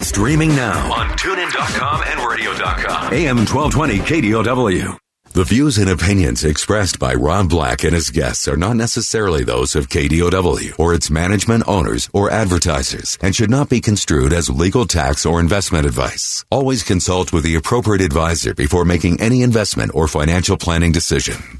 Streaming now on tunein.com and radio.com. AM 1220 KDOW. The views and opinions expressed by Rob Black and his guests are not necessarily those of KDOW or its management owners or advertisers and should not be construed as legal tax or investment advice. Always consult with the appropriate advisor before making any investment or financial planning decision.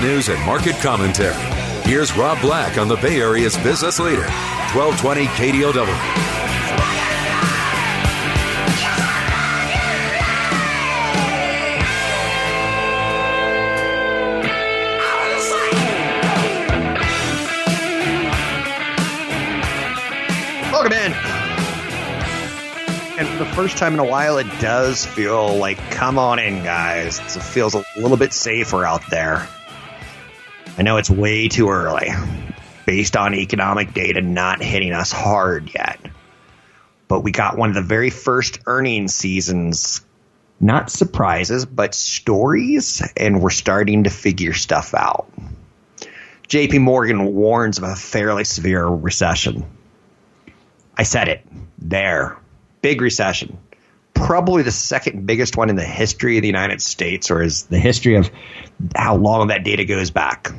news and market commentary. Here's Rob Black on the Bay Area's business leader, 1220 KDOW. And for the first time in a while, it does feel like, come on in, guys. It feels a little bit safer out there. I know it's way too early, based on economic data not hitting us hard yet. But we got one of the very first earnings seasons, not surprises, but stories, and we're starting to figure stuff out. JP Morgan warns of a fairly severe recession. I said it. There. Big recession. Probably the second biggest one in the history of the United States, or is the history of how long that data goes back.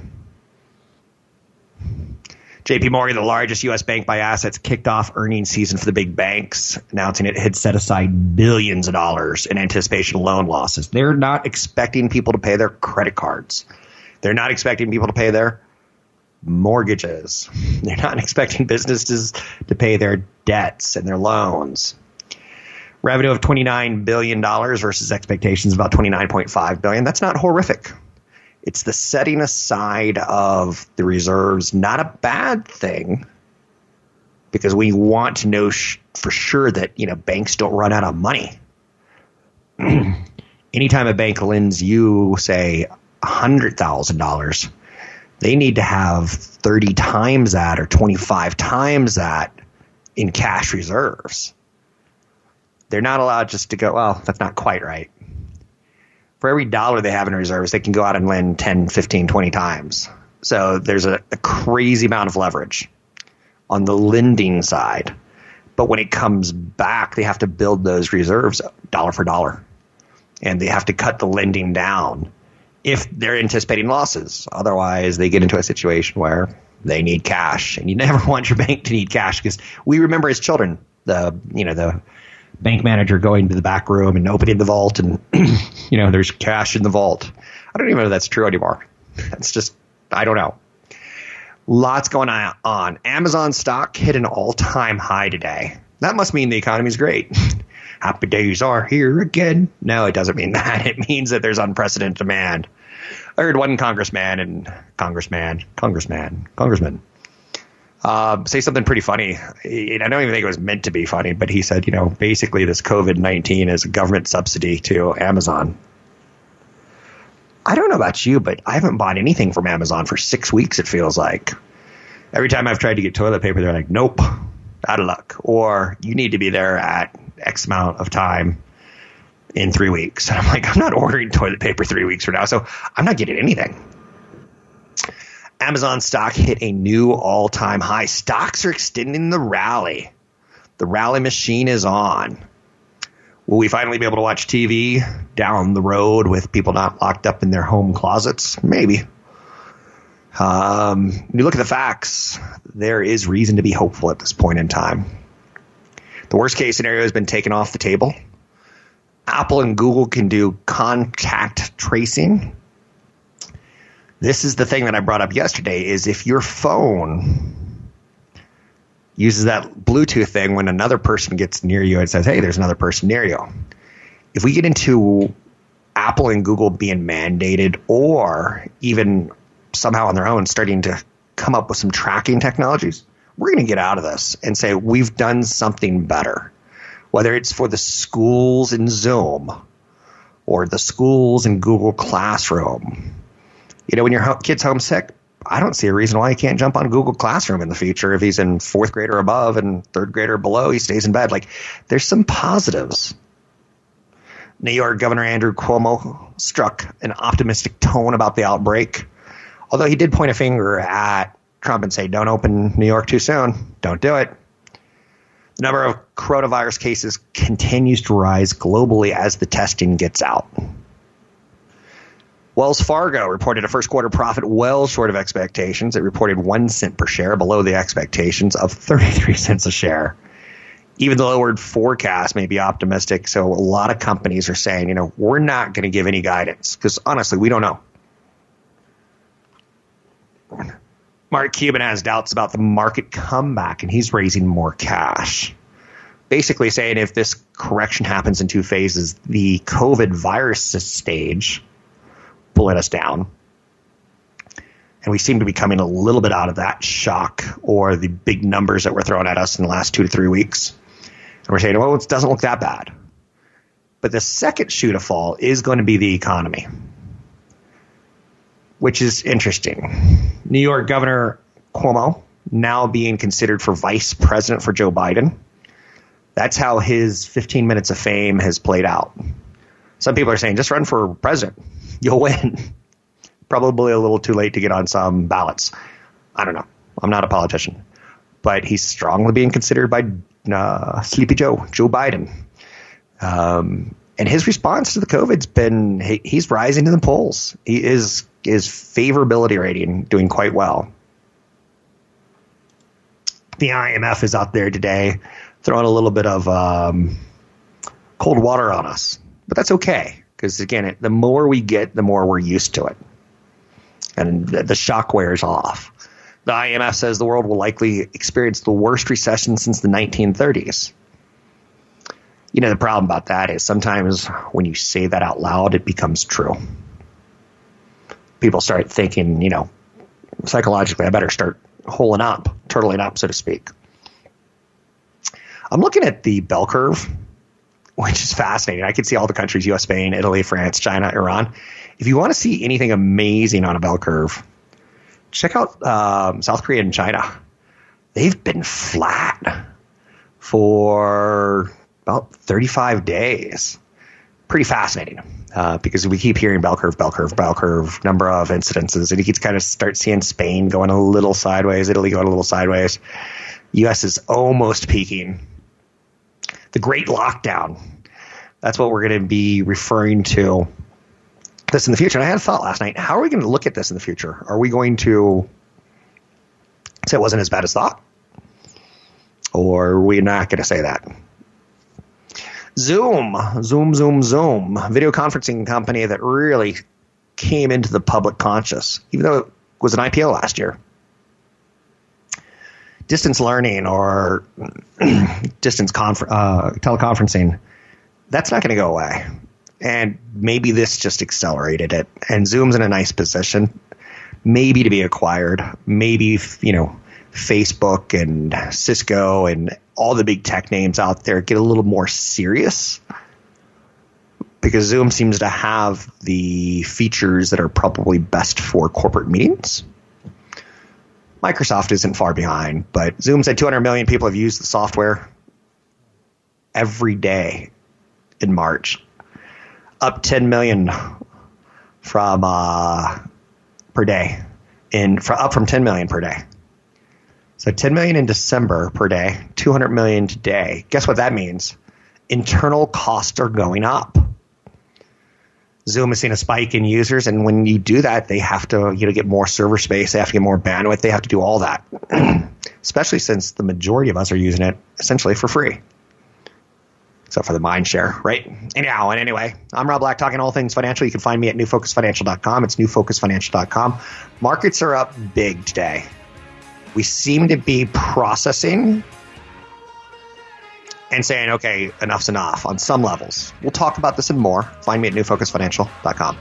JP Morgan, the largest U.S. bank by assets, kicked off earnings season for the big banks, announcing it had set aside billions of dollars in anticipation of loan losses. They're not expecting people to pay their credit cards. They're not expecting people to pay their mortgages. They're not expecting businesses to pay their debts and their loans. Revenue of $29 billion versus expectations about 29.5 billion. That's not horrific. It's the setting aside of the reserves, not a bad thing, because we want to know sh- for sure that you know banks don't run out of money. Anytime a bank lends you, say, hundred thousand dollars, they need to have 30 times that or 25 times that in cash reserves. They're not allowed just to go, well, that's not quite right. For every dollar they have in reserves, they can go out and lend 10, 15, 20 times. So there's a, a crazy amount of leverage on the lending side. But when it comes back, they have to build those reserves dollar for dollar. And they have to cut the lending down if they're anticipating losses. Otherwise, they get into a situation where they need cash, and you never want your bank to need cash because we remember as children the you know the bank manager going to the back room and opening the vault, and you know there's cash in the vault. I don't even know if that's true anymore. That's just I don't know. Lots going on. Amazon stock hit an all-time high today. That must mean the economy's great. happy days are here again. No, it doesn't mean that. It means that there's unprecedented demand. I heard one congressman and congressman, congressman, congressman uh, say something pretty funny. I don't even think it was meant to be funny, but he said, you know, basically this COVID 19 is a government subsidy to Amazon. I don't know about you, but I haven't bought anything from Amazon for six weeks, it feels like. Every time I've tried to get toilet paper, they're like, nope, out of luck. Or you need to be there at X amount of time in three weeks. And I'm like, I'm not ordering toilet paper three weeks from now, so I'm not getting anything. Amazon stock hit a new all time high. Stocks are extending the rally. The rally machine is on. Will we finally be able to watch TV down the road with people not locked up in their home closets? Maybe. Um, you look at the facts, there is reason to be hopeful at this point in time. The worst case scenario has been taken off the table. Apple and Google can do contact tracing. This is the thing that I brought up yesterday is if your phone uses that Bluetooth thing when another person gets near you and says, "Hey, there's another person near you." If we get into Apple and Google being mandated or even somehow on their own starting to come up with some tracking technologies, we're going to get out of this and say we've done something better. Whether it's for the schools in Zoom or the schools in Google Classroom. You know, when your kid's homesick, I don't see a reason why he can't jump on Google Classroom in the future. If he's in fourth grade or above and third grade or below, he stays in bed. Like, there's some positives. New York Governor Andrew Cuomo struck an optimistic tone about the outbreak, although he did point a finger at Trump and say, don't open New York too soon. Don't do it. The number of coronavirus cases continues to rise globally as the testing gets out. Wells Fargo reported a first quarter profit well short of expectations. It reported one cent per share below the expectations of 33 cents a share. Even the lowered forecast may be optimistic. So a lot of companies are saying, you know, we're not going to give any guidance because honestly, we don't know. Mark Cuban has doubts about the market comeback and he's raising more cash. Basically saying if this correction happens in two phases, the COVID virus stage will let us down. And we seem to be coming a little bit out of that shock or the big numbers that were thrown at us in the last two to three weeks. And we're saying, well, it doesn't look that bad. But the second shoe to fall is going to be the economy, which is interesting. New York Governor Cuomo now being considered for vice president for Joe Biden. That's how his 15 minutes of fame has played out. Some people are saying just run for president, you'll win. Probably a little too late to get on some ballots. I don't know. I'm not a politician, but he's strongly being considered by uh, Sleepy Joe, Joe Biden. Um, and his response to the COVID's been he, he's rising in the polls. He is his favorability rating doing quite well. The IMF is out there today throwing a little bit of um, cold water on us, but that's okay because again, it, the more we get, the more we're used to it, and the, the shock wears off. The IMF says the world will likely experience the worst recession since the 1930s. You know, the problem about that is sometimes when you say that out loud, it becomes true. People start thinking, you know, psychologically, I better start holing up, turtling up, so to speak. I'm looking at the bell curve, which is fascinating. I can see all the countries US, Spain, Italy, France, China, Iran. If you want to see anything amazing on a bell curve, check out um, South Korea and China. They've been flat for about 35 days. Pretty fascinating uh, because we keep hearing bell curve, bell curve, bell curve, number of incidences, and you can kind of start seeing Spain going a little sideways, Italy going a little sideways. U.S. is almost peaking. The Great Lockdown. That's what we're going to be referring to this in the future. And I had a thought last night. How are we going to look at this in the future? Are we going to say it wasn't as bad as thought? Or are we not going to say that? Zoom, Zoom, Zoom, Zoom, video conferencing company that really came into the public conscious, even though it was an IPO last year. Distance learning or distance confer- uh, teleconferencing, that's not going to go away. And maybe this just accelerated it. And Zoom's in a nice position, maybe to be acquired. Maybe, you know, Facebook and Cisco and all the big tech names out there get a little more serious because Zoom seems to have the features that are probably best for corporate meetings. Microsoft isn't far behind, but Zoom said 200 million people have used the software every day in March, up 10 million from uh, per day, in for, up from 10 million per day. So 10 million in December per day, 200 million today. Guess what that means? Internal costs are going up. Zoom has seen a spike in users, and when you do that, they have to you know get more server space, they have to get more bandwidth, they have to do all that. Especially since the majority of us are using it essentially for free. except for the mind share, right? Anyhow, and anyway, I'm Rob Black talking all things financial. You can find me at newfocusfinancial.com. It's newfocusfinancial.com. Markets are up big today. We seem to be processing and saying, okay, enough's enough on some levels. We'll talk about this and more. Find me at newfocusfinancial.com.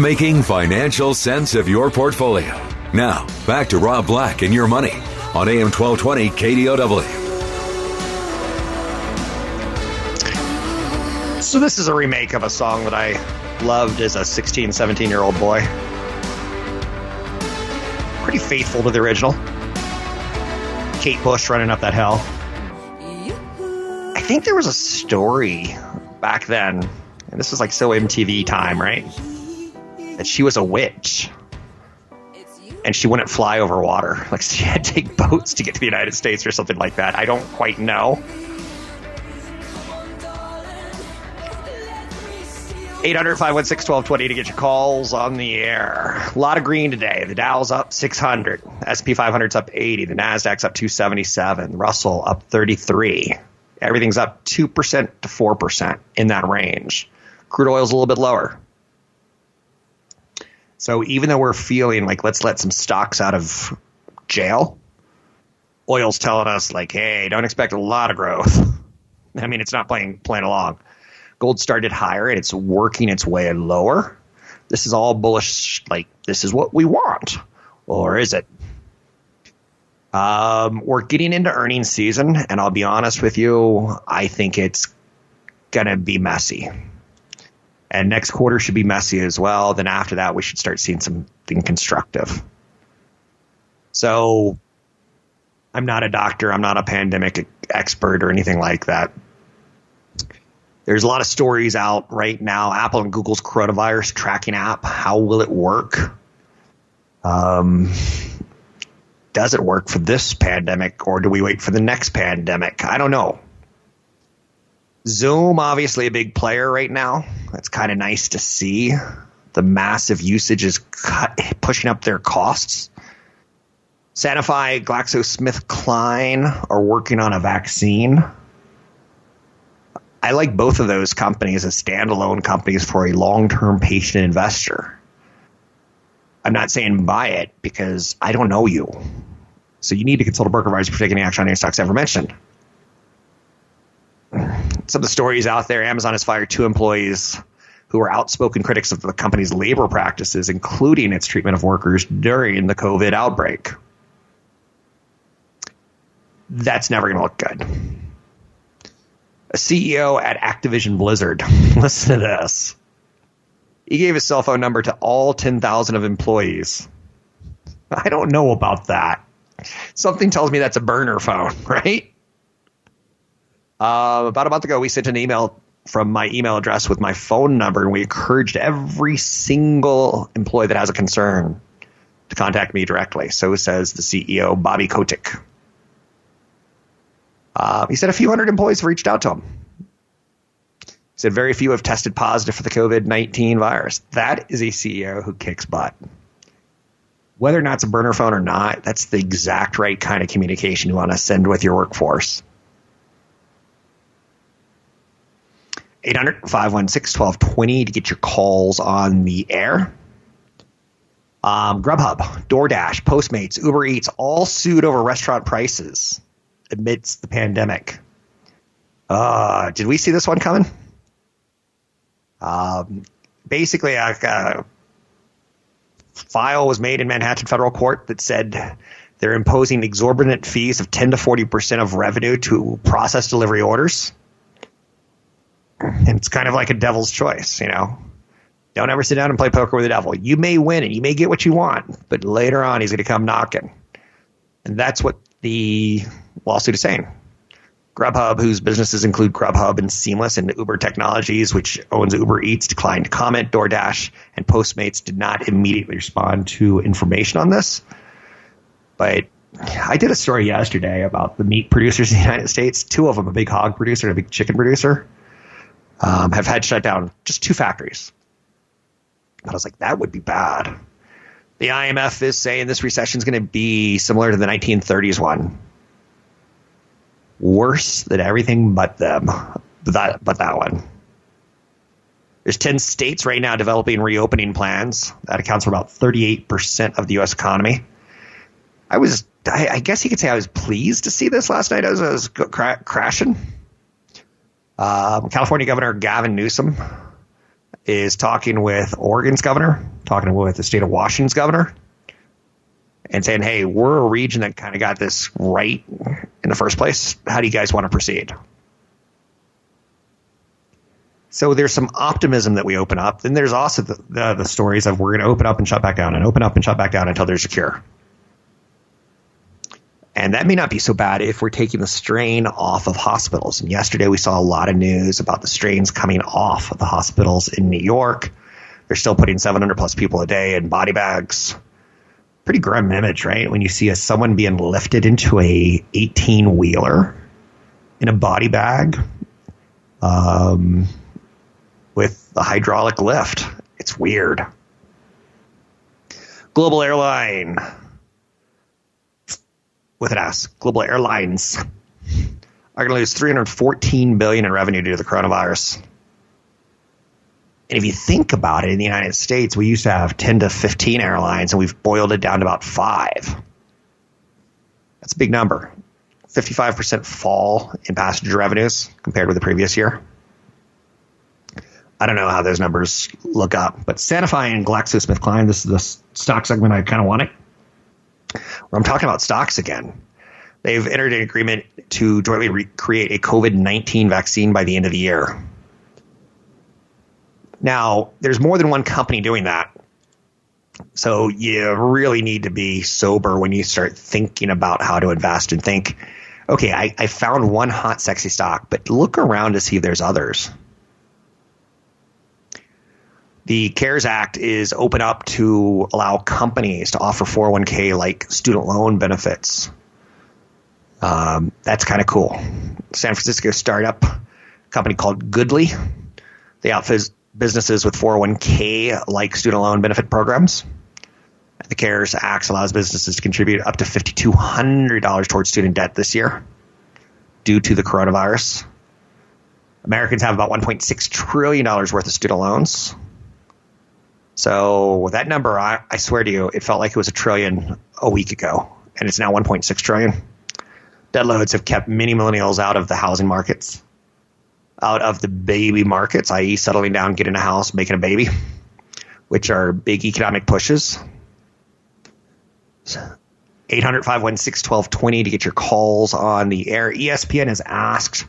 making financial sense of your portfolio. Now, back to Rob Black and your money on AM 1220 KDOW. So this is a remake of a song that I loved as a 16, 17 year old boy. Pretty faithful to the original. Kate Bush running up that hill. I think there was a story back then, and this was like so MTV time, right? That she was a witch. And she wouldn't fly over water. Like she had to take boats to get to the United States or something like that. I don't quite know. 800 516 1220 to get your calls on the air. A lot of green today. The Dow's up 600. SP 500's up 80. The NASDAQ's up 277. Russell up 33. Everything's up 2% to 4% in that range. Crude oil's a little bit lower. So even though we're feeling like let's let some stocks out of jail, oil's telling us like, hey, don't expect a lot of growth. I mean, it's not playing playing along. Gold started higher and it's working its way lower. This is all bullish. Like this is what we want, or is it? Um, we're getting into earnings season, and I'll be honest with you, I think it's gonna be messy. And next quarter should be messy as well. Then after that, we should start seeing something constructive. So, I'm not a doctor. I'm not a pandemic expert or anything like that. There's a lot of stories out right now. Apple and Google's coronavirus tracking app. How will it work? Um, does it work for this pandemic or do we wait for the next pandemic? I don't know. Zoom, obviously a big player right now. That's kind of nice to see. The massive usage is cut, pushing up their costs. Sanofi, GlaxoSmithKline are working on a vaccine. I like both of those companies as standalone companies for a long term patient investor. I'm not saying buy it because I don't know you. So you need to consult a broker advisor for taking any action on any stocks ever mentioned. Some of the stories out there Amazon has fired two employees who were outspoken critics of the company's labor practices, including its treatment of workers during the COVID outbreak. That's never going to look good a CEO at Activision Blizzard. Listen to this. He gave his cell phone number to all 10,000 of employees. I don't know about that. Something tells me that's a burner phone, right? Uh, about a month ago, we sent an email from my email address with my phone number, and we encouraged every single employee that has a concern to contact me directly. So says the CEO, Bobby Kotick. Uh, he said a few hundred employees have reached out to him. He said very few have tested positive for the COVID 19 virus. That is a CEO who kicks butt. Whether or not it's a burner phone or not, that's the exact right kind of communication you want to send with your workforce. 800 516 1220 to get your calls on the air. Um, Grubhub, DoorDash, Postmates, Uber Eats all sued over restaurant prices amidst the pandemic. Uh, did we see this one coming? Um, basically, a, a file was made in Manhattan federal court that said they're imposing exorbitant fees of 10 to 40% of revenue to process delivery orders. And it's kind of like a devil's choice, you know. Don't ever sit down and play poker with the devil. You may win and you may get what you want, but later on he's going to come knocking. And that's what the lawsuit is saying. Grubhub, whose businesses include Grubhub and Seamless and Uber Technologies, which owns Uber Eats, declined to comment. DoorDash and Postmates did not immediately respond to information on this. But I did a story yesterday about the meat producers in the United States. Two of them, a big hog producer and a big chicken producer, um, have had shut down just two factories. But I was like, that would be bad. The IMF is saying this recession is going to be similar to the 1930s one. Worse than everything but them, but that, but that one. There's 10 states right now developing reopening plans. That accounts for about 38% of the U.S. economy. I was, I, I guess you could say I was pleased to see this last night as I was cra- crashing. Um, California Governor Gavin Newsom is talking with Oregon's governor, talking with the state of Washington's governor, and saying, hey, we're a region that kind of got this right in the first place. How do you guys want to proceed? So there's some optimism that we open up. Then there's also the, the, the stories of we're going to open up and shut back down and open up and shut back down until there's a cure. And that may not be so bad if we're taking the strain off of hospitals. And yesterday we saw a lot of news about the strains coming off of the hospitals in New York. They're still putting 700 plus people a day in body bags. Pretty grim image, right? When you see a, someone being lifted into a 18 wheeler in a body bag um, with a hydraulic lift. It's weird. Global airline with an S, global airlines are going to lose 314 billion in revenue due to the coronavirus. And if you think about it, in the United States, we used to have 10 to 15 airlines, and we've boiled it down to about five. That's a big number. 55% fall in passenger revenues compared with the previous year. I don't know how those numbers look up, but Sanofi and GlaxoSmithKline, this is the stock segment I kind of want wanted where I'm talking about stocks again. They've entered an agreement to jointly re- create a COVID 19 vaccine by the end of the year. Now, there's more than one company doing that. So you really need to be sober when you start thinking about how to invest and think, okay, I, I found one hot, sexy stock, but look around to see if there's others. The CARES Act is open up to allow companies to offer 401k like student loan benefits. Um, that's kind of cool. San Francisco startup company called Goodly. They outfit businesses with 401k like student loan benefit programs. The CARES Act allows businesses to contribute up to $5,200 towards student debt this year due to the coronavirus. Americans have about $1.6 trillion worth of student loans. So that number, I, I swear to you, it felt like it was a trillion a week ago, and it's now 1.6 trillion. Dead loads have kept many millennials out of the housing markets, out of the baby markets, i.e., settling down, getting a house, making a baby, which are big economic pushes. 800 516 1220 to get your calls on the air. ESPN has asked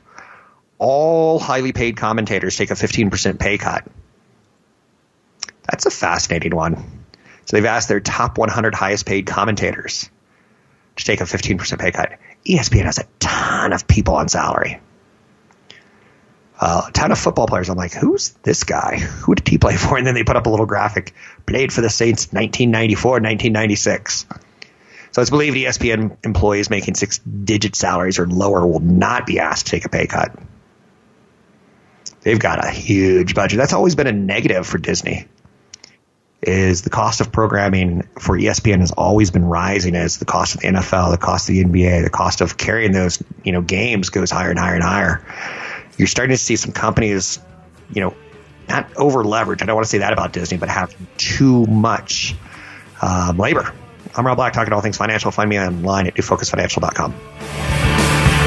all highly paid commentators take a 15% pay cut. That's a fascinating one. So they've asked their top 100 highest paid commentators to take a 15% pay cut. ESPN has a ton of people on salary. Uh, a ton of football players. I'm like, who's this guy? Who did he play for? And then they put up a little graphic. Played for the Saints 1994, 1996. So it's believed ESPN employees making six digit salaries or lower will not be asked to take a pay cut. They've got a huge budget. That's always been a negative for Disney. Is the cost of programming for ESPN has always been rising as the cost of the NFL, the cost of the NBA, the cost of carrying those you know games goes higher and higher and higher. You're starting to see some companies, you know, not over leverage. I don't want to say that about Disney, but have too much um, labor. I'm Rob Black, talking all things financial. Find me online at newfocusfinancial.com.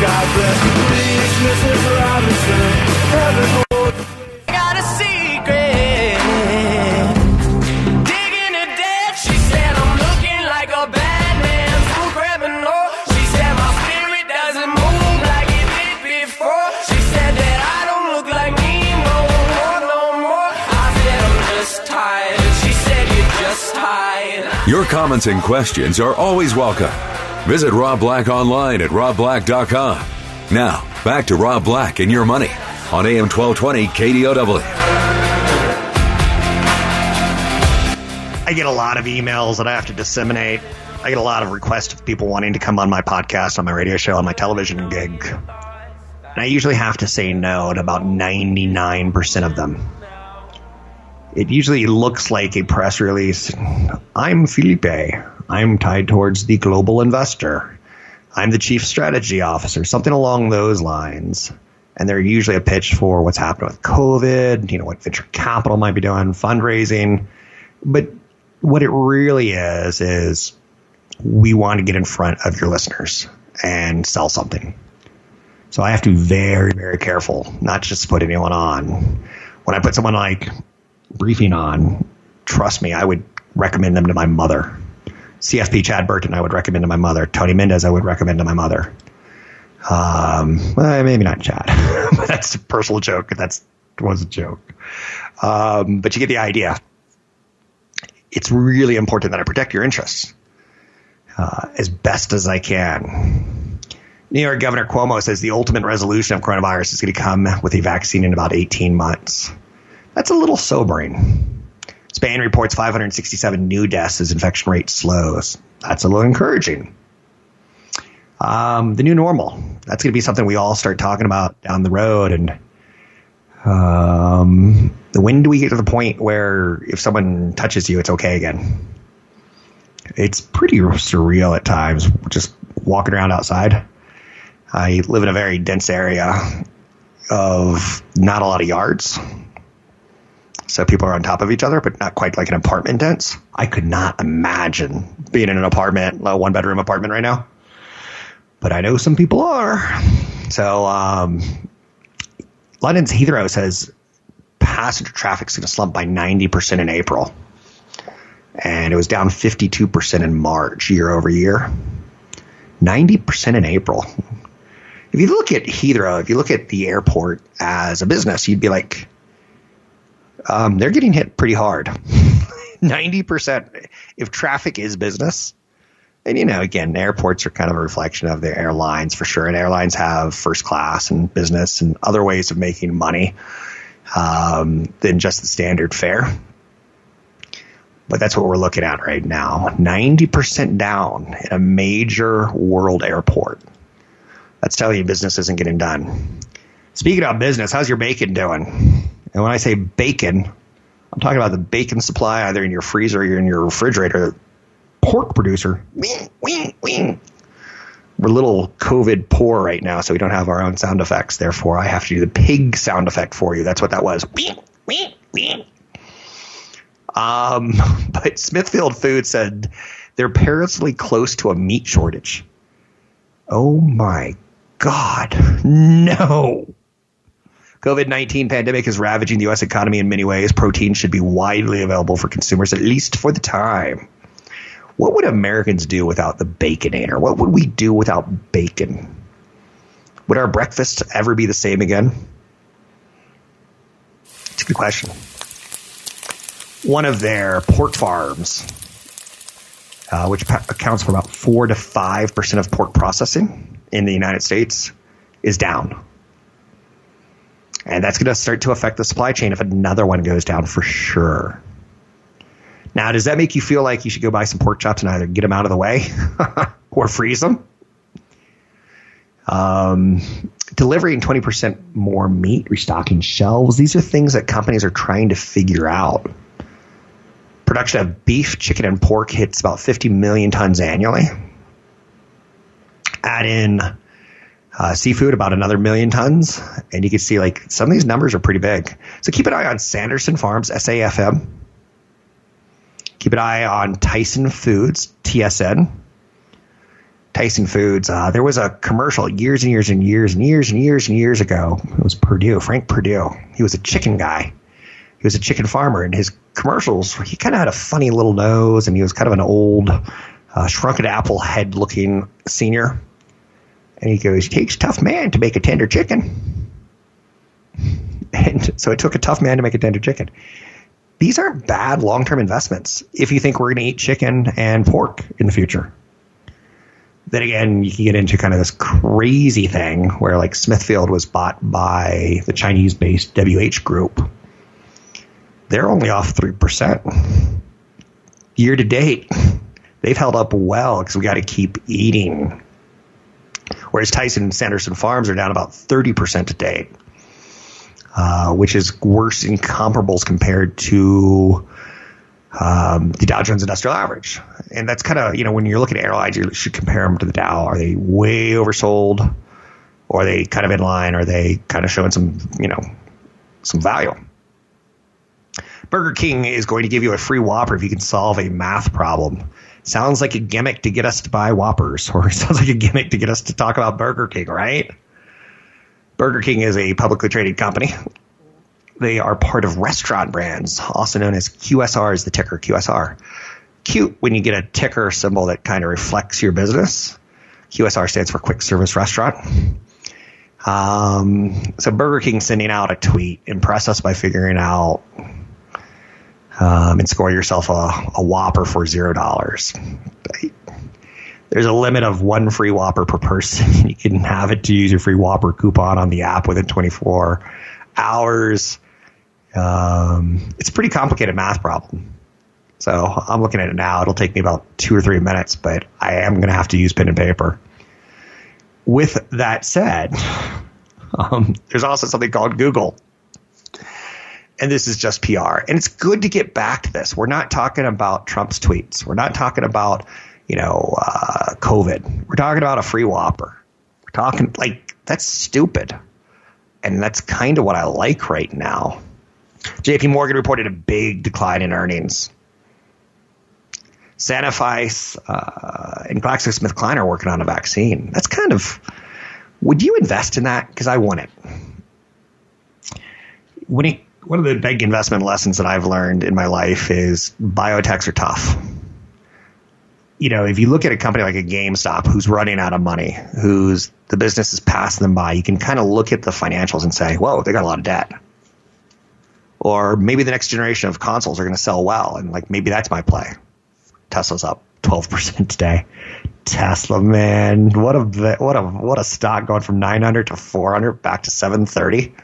God bless comments and questions are always welcome. Visit Rob Black online at robblack.com. Now, back to Rob Black and your money on AM 1220 KDOW. I get a lot of emails that I have to disseminate. I get a lot of requests of people wanting to come on my podcast, on my radio show, on my television gig. And I usually have to say no to about 99% of them. It usually looks like a press release. I'm Felipe. I'm tied towards the global investor. I'm the chief strategy officer, something along those lines. And they're usually a pitch for what's happening with COVID, you know, what venture capital might be doing, fundraising. But what it really is, is we want to get in front of your listeners and sell something. So I have to be very, very careful not just put anyone on. When I put someone like briefing on, trust me, I would recommend them to my mother. CFP Chad Burton, I would recommend to my mother. Tony Mendez, I would recommend to my mother. Um, well, maybe not Chad. That's a personal joke. That was a joke. Um, but you get the idea. It's really important that I protect your interests uh, as best as I can. New York Governor Cuomo says the ultimate resolution of coronavirus is going to come with a vaccine in about 18 months. That's a little sobering. Spain reports 567 new deaths as infection rate slows. That's a little encouraging. Um, the new normal. That's going to be something we all start talking about down the road. And um, when do we get to the point where if someone touches you, it's okay again? It's pretty surreal at times, just walking around outside. I live in a very dense area of not a lot of yards. So people are on top of each other, but not quite like an apartment dense. I could not imagine being in an apartment, a one bedroom apartment right now. But I know some people are. So um, London's Heathrow says passenger traffic is going to slump by 90% in April. And it was down 52% in March year over year. 90% in April. If you look at Heathrow, if you look at the airport as a business, you'd be like, um, they're getting hit pretty hard. 90%. If traffic is business, and you know, again, airports are kind of a reflection of the airlines for sure. And airlines have first class and business and other ways of making money um, than just the standard fare. But that's what we're looking at right now 90% down in a major world airport. That's telling you business isn't getting done. Speaking of business, how's your bacon doing? And when I say bacon, I'm talking about the bacon supply either in your freezer or in your refrigerator. Pork producer, wing, wing, wing. We're a little COVID poor right now, so we don't have our own sound effects. Therefore, I have to do the pig sound effect for you. That's what that was. Wing, wing, wing. Um, but Smithfield Food said they're perilously close to a meat shortage. Oh my God. No. COVID 19 pandemic is ravaging the U.S. economy in many ways. Protein should be widely available for consumers, at least for the time. What would Americans do without the baconator? What would we do without bacon? Would our breakfast ever be the same again? It's a good question. One of their pork farms, uh, which accounts for about 4 to 5% of pork processing in the United States, is down. And that's going to start to affect the supply chain if another one goes down for sure. Now, does that make you feel like you should go buy some pork chops and either get them out of the way or freeze them? Um, delivering 20% more meat, restocking shelves. These are things that companies are trying to figure out. Production of beef, chicken, and pork hits about 50 million tons annually. Add in uh, seafood, about another million tons. And you can see like some of these numbers are pretty big. So keep an eye on Sanderson Farms, SAFM. Keep an eye on Tyson Foods, TSN. Tyson Foods. Uh, there was a commercial years and years and years and years and years and years ago. It was Perdue, Frank Perdue. He was a chicken guy. He was a chicken farmer, and his commercials, he kind of had a funny little nose, and he was kind of an old, uh, shrunken apple head looking senior. And he goes, takes tough man to make a tender chicken. And so it took a tough man to make a tender chicken. These aren't bad long term investments if you think we're going to eat chicken and pork in the future. Then again, you can get into kind of this crazy thing where like Smithfield was bought by the Chinese based WH Group. They're only off 3%. Year to date, they've held up well because we got to keep eating. Whereas Tyson and Sanderson Farms are down about 30% to date, uh, which is worse in comparables compared to um, the Dow Jones Industrial Average. And that's kind of, you know, when you're looking at airlines, you should compare them to the Dow. Are they way oversold? Or are they kind of in line? Are they kind of showing some, you know, some value? Burger King is going to give you a free Whopper if you can solve a math problem. Sounds like a gimmick to get us to buy Whoppers, or sounds like a gimmick to get us to talk about Burger King, right? Burger King is a publicly traded company. They are part of Restaurant Brands, also known as QSR, is the ticker QSR. Cute when you get a ticker symbol that kind of reflects your business. QSR stands for Quick Service Restaurant. Um, so Burger King sending out a tweet, impress us by figuring out um, and score yourself a, a Whopper for zero dollars. There's a limit of one free Whopper per person. You can have it to use your free Whopper coupon on the app within 24 hours. Um, it's a pretty complicated math problem. So I'm looking at it now. It'll take me about two or three minutes, but I am going to have to use pen and paper. With that said, um, there's also something called Google and this is just PR. And it's good to get back to this. We're not talking about Trump's tweets. We're not talking about, you know, uh, COVID. We're talking about a free Whopper. We're talking like that's stupid, and that's kind of what I like right now. J.P. Morgan reported a big decline in earnings. Sanofi uh, and GlaxoSmithKline are working on a vaccine. That's kind of. Would you invest in that? Because I want it. When it one of the big investment lessons that I've learned in my life is biotechs are tough. You know, if you look at a company like a GameStop who's running out of money, who's the business is passing them by, you can kind of look at the financials and say, whoa, they got a lot of debt. Or maybe the next generation of consoles are going to sell well, and like maybe that's my play. Tesla's up 12% today. Tesla, man, what a what a what a stock going from 900 to 400 back to 730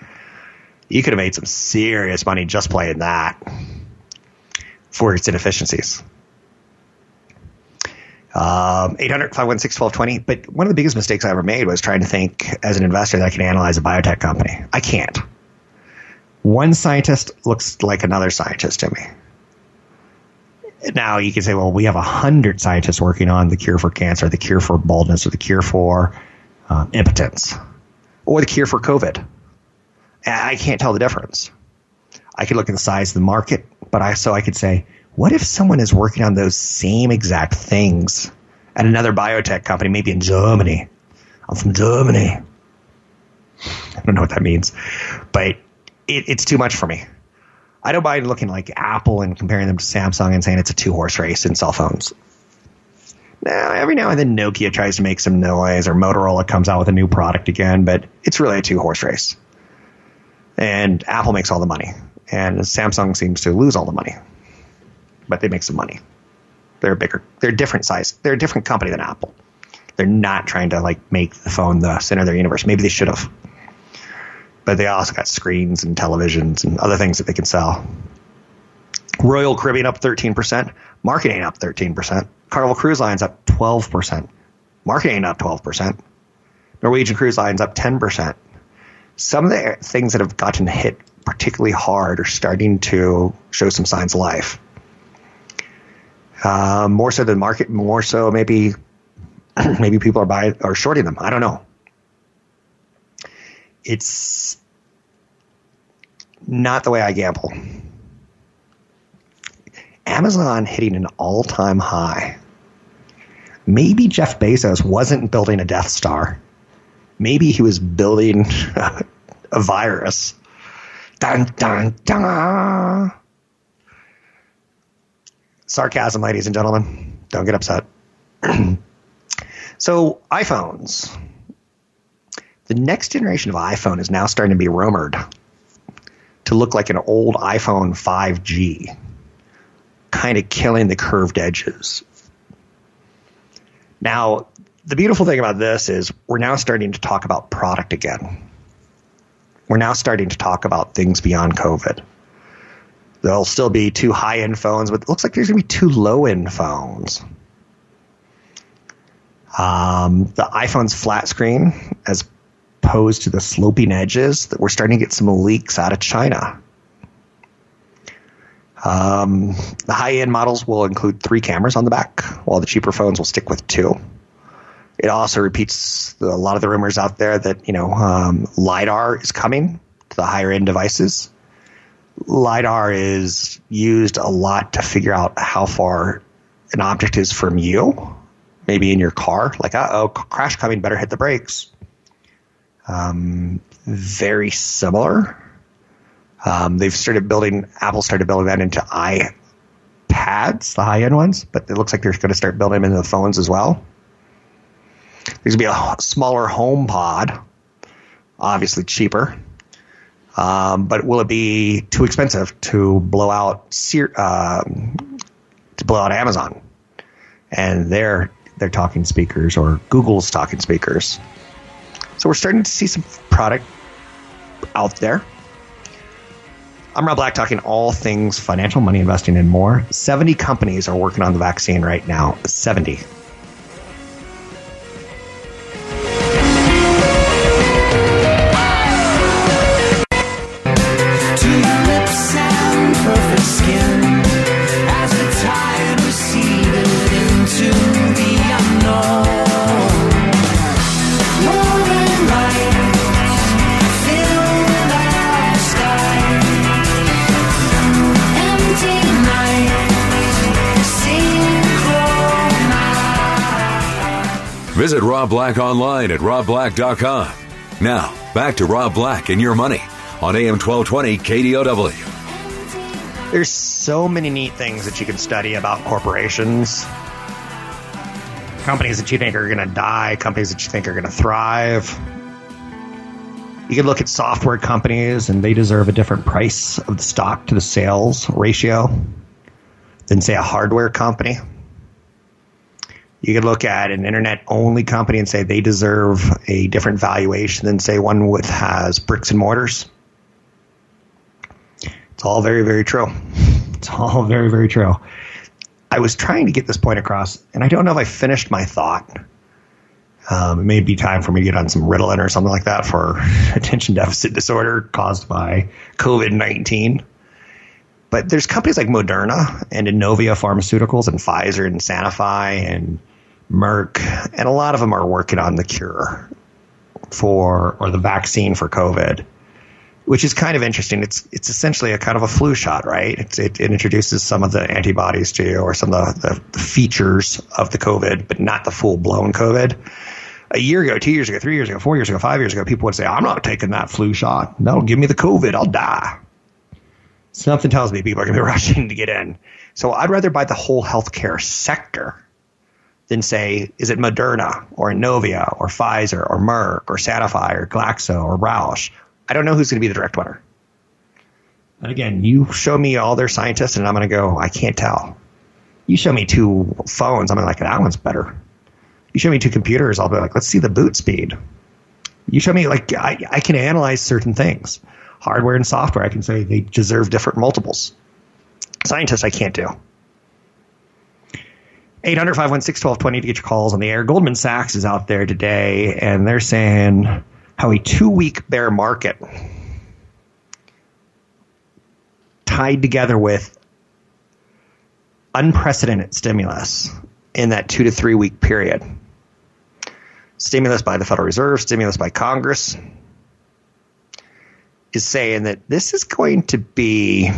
you could have made some serious money just playing that for its inefficiencies. Um, 800 516 1220. But one of the biggest mistakes I ever made was trying to think as an investor that I can analyze a biotech company. I can't. One scientist looks like another scientist to me. Now you can say, well, we have a hundred scientists working on the cure for cancer, the cure for baldness, or the cure for uh, impotence, or the cure for COVID. I can't tell the difference. I could look at the size of the market, but I so I could say, what if someone is working on those same exact things at another biotech company, maybe in Germany? I'm from Germany. I don't know what that means, but it, it's too much for me. I don't mind looking like Apple and comparing them to Samsung and saying it's a two horse race in cell phones. Now, every now and then Nokia tries to make some noise or Motorola comes out with a new product again, but it's really a two horse race and Apple makes all the money, and Samsung seems to lose all the money, but they make some money. They're bigger. They're different size. They're a different company than Apple. They're not trying to like make the phone the center of their universe. Maybe they should have, but they also got screens and televisions and other things that they can sell. Royal Caribbean up 13%, marketing up 13%, Carnival Cruise Lines up 12%, marketing up 12%, Norwegian Cruise Lines up 10%, some of the things that have gotten hit particularly hard are starting to show some signs of life. Uh, more so than market, more so maybe maybe people are buying or shorting them. I don't know. It's not the way I gamble. Amazon hitting an all-time high. Maybe Jeff Bezos wasn't building a Death Star maybe he was building a virus. Dun, dun, dun. Sarcasm, ladies and gentlemen. Don't get upset. so, iPhones. The next generation of iPhone is now starting to be rumored to look like an old iPhone 5G, kind of killing the curved edges. Now, the beautiful thing about this is we're now starting to talk about product again. We're now starting to talk about things beyond COVID. There'll still be two high end phones, but it looks like there's going to be two low end phones. Um, the iPhone's flat screen, as opposed to the sloping edges, that we're starting to get some leaks out of China. Um, the high end models will include three cameras on the back, while the cheaper phones will stick with two. It also repeats a lot of the rumors out there that you know um, lidar is coming to the higher end devices. Lidar is used a lot to figure out how far an object is from you, maybe in your car. Like, uh oh, crash coming, better hit the brakes. Um, very similar. Um, they've started building, Apple started building that into iPads, the high end ones, but it looks like they're going to start building them into the phones as well. There's going to be a smaller home pod, obviously cheaper. Um, but will it be too expensive to blow out um, to blow out Amazon and their their talking speakers or Google's talking speakers? So we're starting to see some product out there. I'm Rob Black talking all things financial, money investing, and more. 70 companies are working on the vaccine right now. 70. Visit Rob Black online at robblack.com. Now, back to Rob Black and your money on AM 1220 KDOW. There's so many neat things that you can study about corporations. Companies that you think are going to die, companies that you think are going to thrive. You can look at software companies and they deserve a different price of the stock to the sales ratio than, say, a hardware company. You could look at an internet only company and say they deserve a different valuation than, say, one with has bricks and mortars. It's all very, very true. It's all very, very true. I was trying to get this point across, and I don't know if I finished my thought. Um, it may be time for me to get on some Ritalin or something like that for attention deficit disorder caused by COVID 19. But there's companies like Moderna and Inovio Pharmaceuticals and Pfizer and Sanofi and Merck, and a lot of them are working on the cure for or the vaccine for COVID which is kind of interesting. It's it's essentially a kind of a flu shot, right? It's, it, it introduces some of the antibodies to you or some of the, the features of the COVID, but not the full blown COVID. A year ago, two years ago, three years ago, four years ago, five years ago, people would say, "I'm not taking that flu shot. That'll give me the COVID. I'll die." Something tells me people are going to be rushing to get in. So I'd rather buy the whole healthcare sector than say, is it Moderna or Inovio or Pfizer or Merck or Sanofi or Glaxo or Roche? I don't know who's going to be the direct winner. And again, you show me all their scientists, and I'm going to go, I can't tell. You show me two phones, I'm going to like, that one's better. You show me two computers, I'll be like, let's see the boot speed. You show me, like, I, I can analyze certain things. Hardware and software, I can say they deserve different multiples. Scientists, I can't do. 800 516 1220 to get your calls on the air. Goldman Sachs is out there today, and they're saying how a two week bear market tied together with unprecedented stimulus in that two to three week period. Stimulus by the Federal Reserve, stimulus by Congress, is saying that this is going to be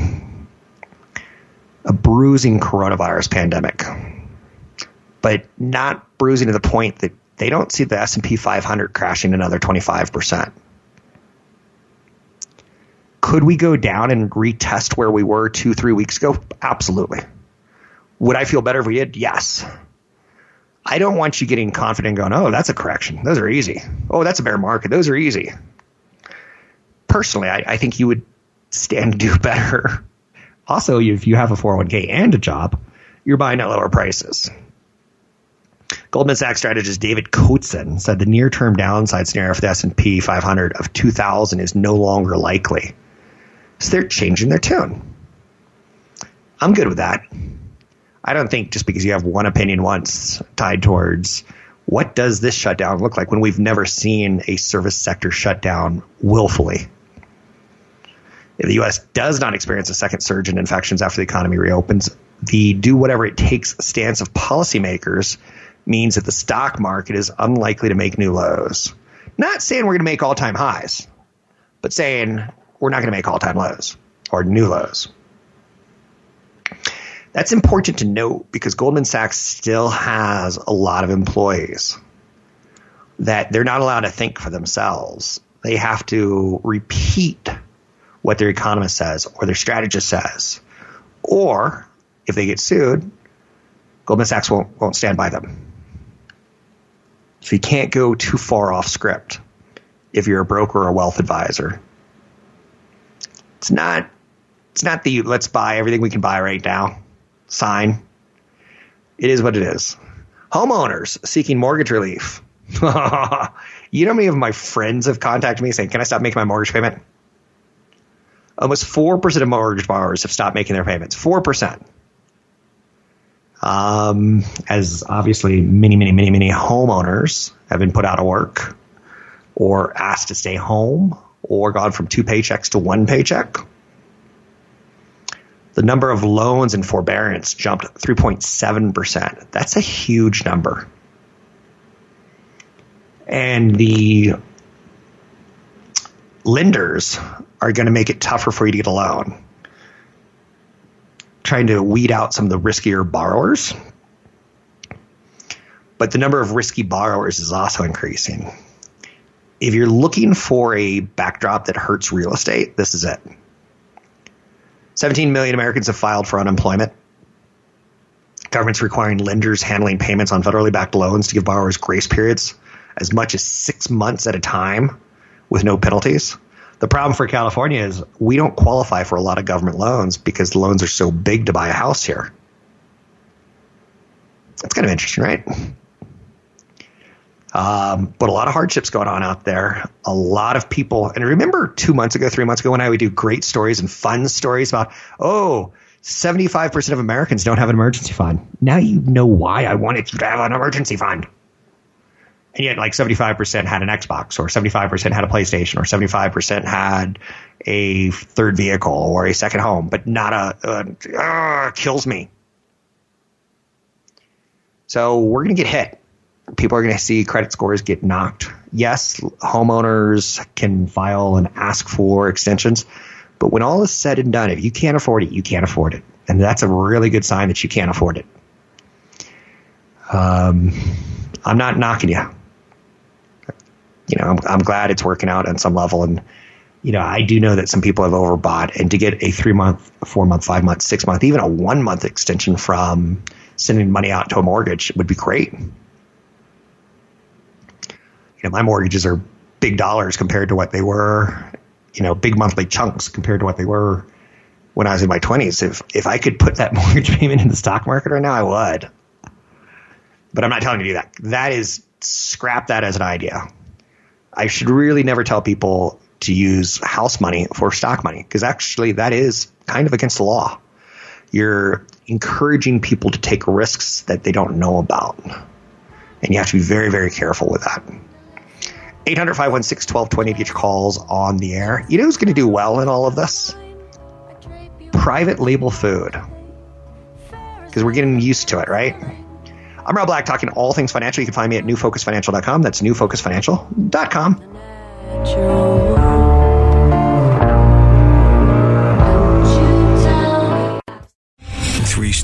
a bruising coronavirus pandemic, but not bruising to the point that they don't see the S&P 500 crashing another 25%. Could we go down and retest where we were two, three weeks ago? Absolutely. Would I feel better if we did? Yes. I don't want you getting confident and going, oh, that's a correction. Those are easy. Oh, that's a bear market. Those are easy. Personally, I, I think you would stand to do better. Also, if you have a 401k and a job, you're buying at lower prices. Goldman Sachs strategist David Kostin said the near-term downside scenario for the S&P 500 of 2000 is no longer likely. So they're changing their tune. I'm good with that. I don't think just because you have one opinion once tied towards what does this shutdown look like when we've never seen a service sector shutdown willfully. If the U.S. does not experience a second surge in infections after the economy reopens, the do whatever it takes stance of policymakers means that the stock market is unlikely to make new lows. Not saying we're going to make all time highs, but saying we're not going to make all time lows or new lows. That's important to note because Goldman Sachs still has a lot of employees that they're not allowed to think for themselves. They have to repeat what their economist says or their strategist says. Or if they get sued, Goldman Sachs won't, won't stand by them. So you can't go too far off script if you're a broker or a wealth advisor. It's not it's not the let's buy everything we can buy right now sign. It is what it is. Homeowners seeking mortgage relief. you know how many of my friends have contacted me saying, Can I stop making my mortgage payment? Almost 4% of mortgage borrowers have stopped making their payments. 4%. Um, as obviously many, many, many, many homeowners have been put out of work or asked to stay home or gone from two paychecks to one paycheck. The number of loans and forbearance jumped 3.7%. That's a huge number. And the lenders are going to make it tougher for you to get a loan. Trying to weed out some of the riskier borrowers. But the number of risky borrowers is also increasing. If you're looking for a backdrop that hurts real estate, this is it. 17 million Americans have filed for unemployment. Government's requiring lenders handling payments on federally backed loans to give borrowers grace periods as much as six months at a time with no penalties. The problem for California is we don't qualify for a lot of government loans because the loans are so big to buy a house here. That's kind of interesting, right? Um, but a lot of hardships going on out there. A lot of people, and remember two months ago, three months ago, when I would do great stories and fun stories about, oh, 75% of Americans don't have an emergency fund. Now you know why I wanted you to have an emergency fund. And yet, like 75% had an Xbox, or 75% had a PlayStation, or 75% had a third vehicle or a second home, but not a, a uh, kills me. So we're going to get hit people are going to see credit scores get knocked. Yes, homeowners can file and ask for extensions, but when all is said and done, if you can't afford it, you can't afford it. And that's a really good sign that you can't afford it. Um, I'm not knocking you. You know, I'm, I'm glad it's working out on some level. And, you know, I do know that some people have overbought. And to get a three month, four month, five month, six month, even a one month extension from sending money out to a mortgage would be great you know, my mortgages are big dollars compared to what they were, you know, big monthly chunks compared to what they were when I was in my 20s. If if I could put that mortgage payment in the stock market right now, I would. But I'm not telling you to do that. That is scrap that as an idea. I should really never tell people to use house money for stock money because actually that is kind of against the law. You're encouraging people to take risks that they don't know about. And you have to be very, very careful with that. 800 516 1220 to get your calls on the air. You know who's going to do well in all of this? Private label food. Because we're getting used to it, right? I'm Rob Black, talking all things financial. You can find me at newfocusfinancial.com. That's newfocusfinancial.com. Three